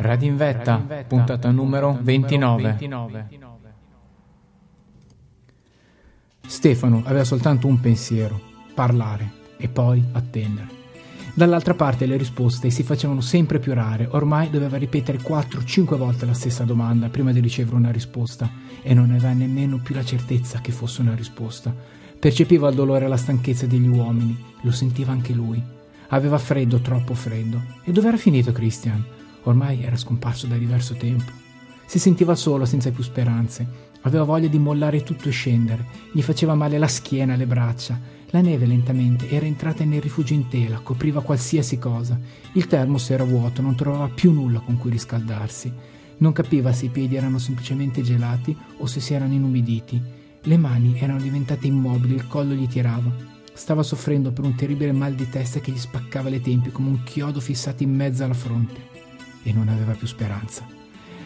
Radio in Vetta, puntata numero 29. Stefano aveva soltanto un pensiero, parlare e poi attendere. Dall'altra parte le risposte si facevano sempre più rare, ormai doveva ripetere 4-5 volte la stessa domanda prima di ricevere una risposta e non aveva nemmeno più la certezza che fosse una risposta. Percepiva il dolore e la stanchezza degli uomini, lo sentiva anche lui. Aveva freddo, troppo freddo. E dove era finito Christian? Ormai era scomparso da diverso tempo. Si sentiva solo, senza più speranze. Aveva voglia di mollare tutto e scendere. Gli faceva male la schiena, le braccia. La neve lentamente era entrata nel rifugio in tela, copriva qualsiasi cosa. Il termos era vuoto, non trovava più nulla con cui riscaldarsi. Non capiva se i piedi erano semplicemente gelati o se si erano inumiditi. Le mani erano diventate immobili, il collo gli tirava. Stava soffrendo per un terribile mal di testa che gli spaccava le tempie come un chiodo fissato in mezzo alla fronte e non aveva più speranza.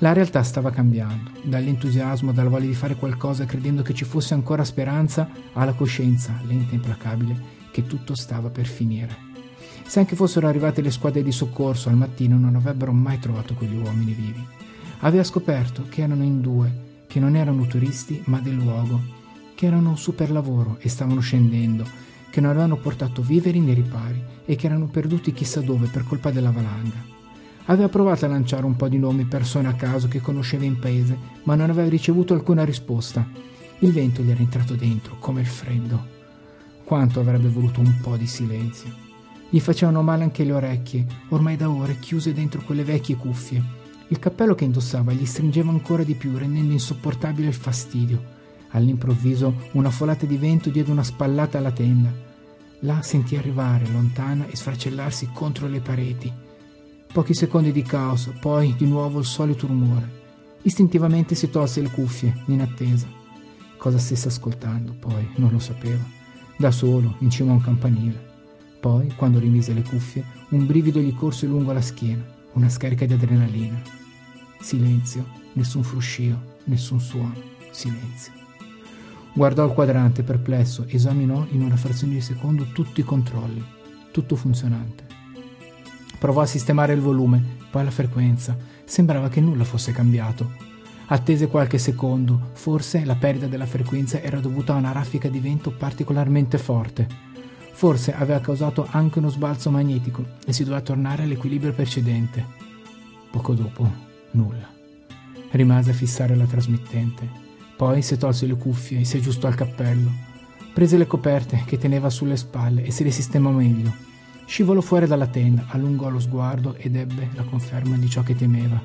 La realtà stava cambiando, dall'entusiasmo, dalla voglia di fare qualcosa credendo che ci fosse ancora speranza, alla coscienza, lenta e implacabile, che tutto stava per finire. Se anche fossero arrivate le squadre di soccorso al mattino non avrebbero mai trovato quegli uomini vivi. Aveva scoperto che erano in due, che non erano turisti ma del luogo, che erano su per lavoro e stavano scendendo, che non avevano portato viveri né ripari e che erano perduti chissà dove per colpa della valanga. Aveva provato a lanciare un po' di nomi, persone a caso che conosceva in paese, ma non aveva ricevuto alcuna risposta. Il vento gli era entrato dentro, come il freddo. Quanto avrebbe voluto un po' di silenzio. Gli facevano male anche le orecchie, ormai da ore chiuse dentro quelle vecchie cuffie. Il cappello che indossava gli stringeva ancora di più, rendendo insopportabile il fastidio. All'improvviso una folata di vento diede una spallata alla tenda. Là sentì arrivare, lontana, e sfracellarsi contro le pareti. Pochi secondi di caos, poi di nuovo il solito rumore. Istintivamente si tolse le cuffie, in attesa. Cosa stesse ascoltando, poi, non lo sapeva. Da solo, in cima a un campanile. Poi, quando rimise le cuffie, un brivido gli corse lungo la schiena, una scarica di adrenalina. Silenzio, nessun fruscio, nessun suono, silenzio. Guardò il quadrante perplesso, esaminò in una frazione di secondo tutti i controlli, tutto funzionante. Provò a sistemare il volume, poi la frequenza. Sembrava che nulla fosse cambiato. Attese qualche secondo, forse la perdita della frequenza era dovuta a una raffica di vento particolarmente forte. Forse aveva causato anche uno sbalzo magnetico e si doveva tornare all'equilibrio precedente. Poco dopo, nulla. Rimase a fissare la trasmittente. Poi si tolse le cuffie e si aggiustò il cappello. Prese le coperte che teneva sulle spalle e se le sistemò meglio. Scivolò fuori dalla tenda, allungò lo sguardo ed ebbe la conferma di ciò che temeva.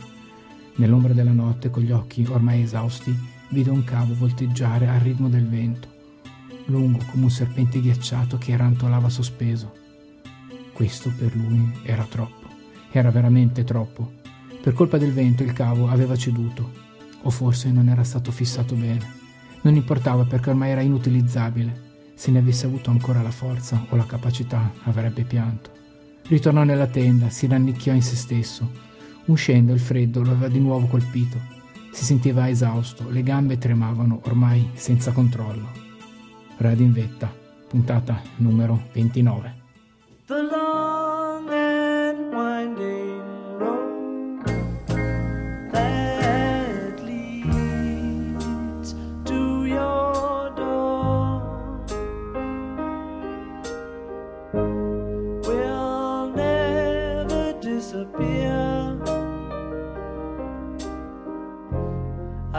Nell'ombra della notte, con gli occhi ormai esausti, vide un cavo volteggiare al ritmo del vento, lungo come un serpente ghiacciato che rantolava sospeso. Questo per lui era troppo, era veramente troppo. Per colpa del vento il cavo aveva ceduto, o forse non era stato fissato bene. Non importava perché ormai era inutilizzabile se ne avesse avuto ancora la forza o la capacità, avrebbe pianto. Ritornò nella tenda, si rannicchiò in se stesso. Uscendo il freddo lo aveva di nuovo colpito. Si sentiva esausto, le gambe tremavano, ormai senza controllo. Radio in vetta, puntata numero 29.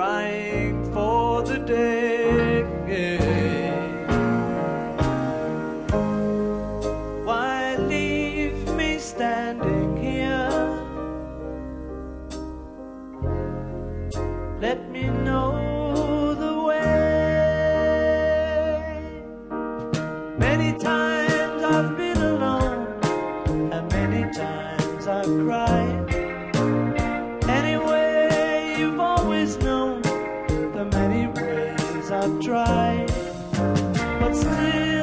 crying for the day. Why leave me standing here? Let me know the way. Many times I've been alone, and many times I've cried. dry, but still.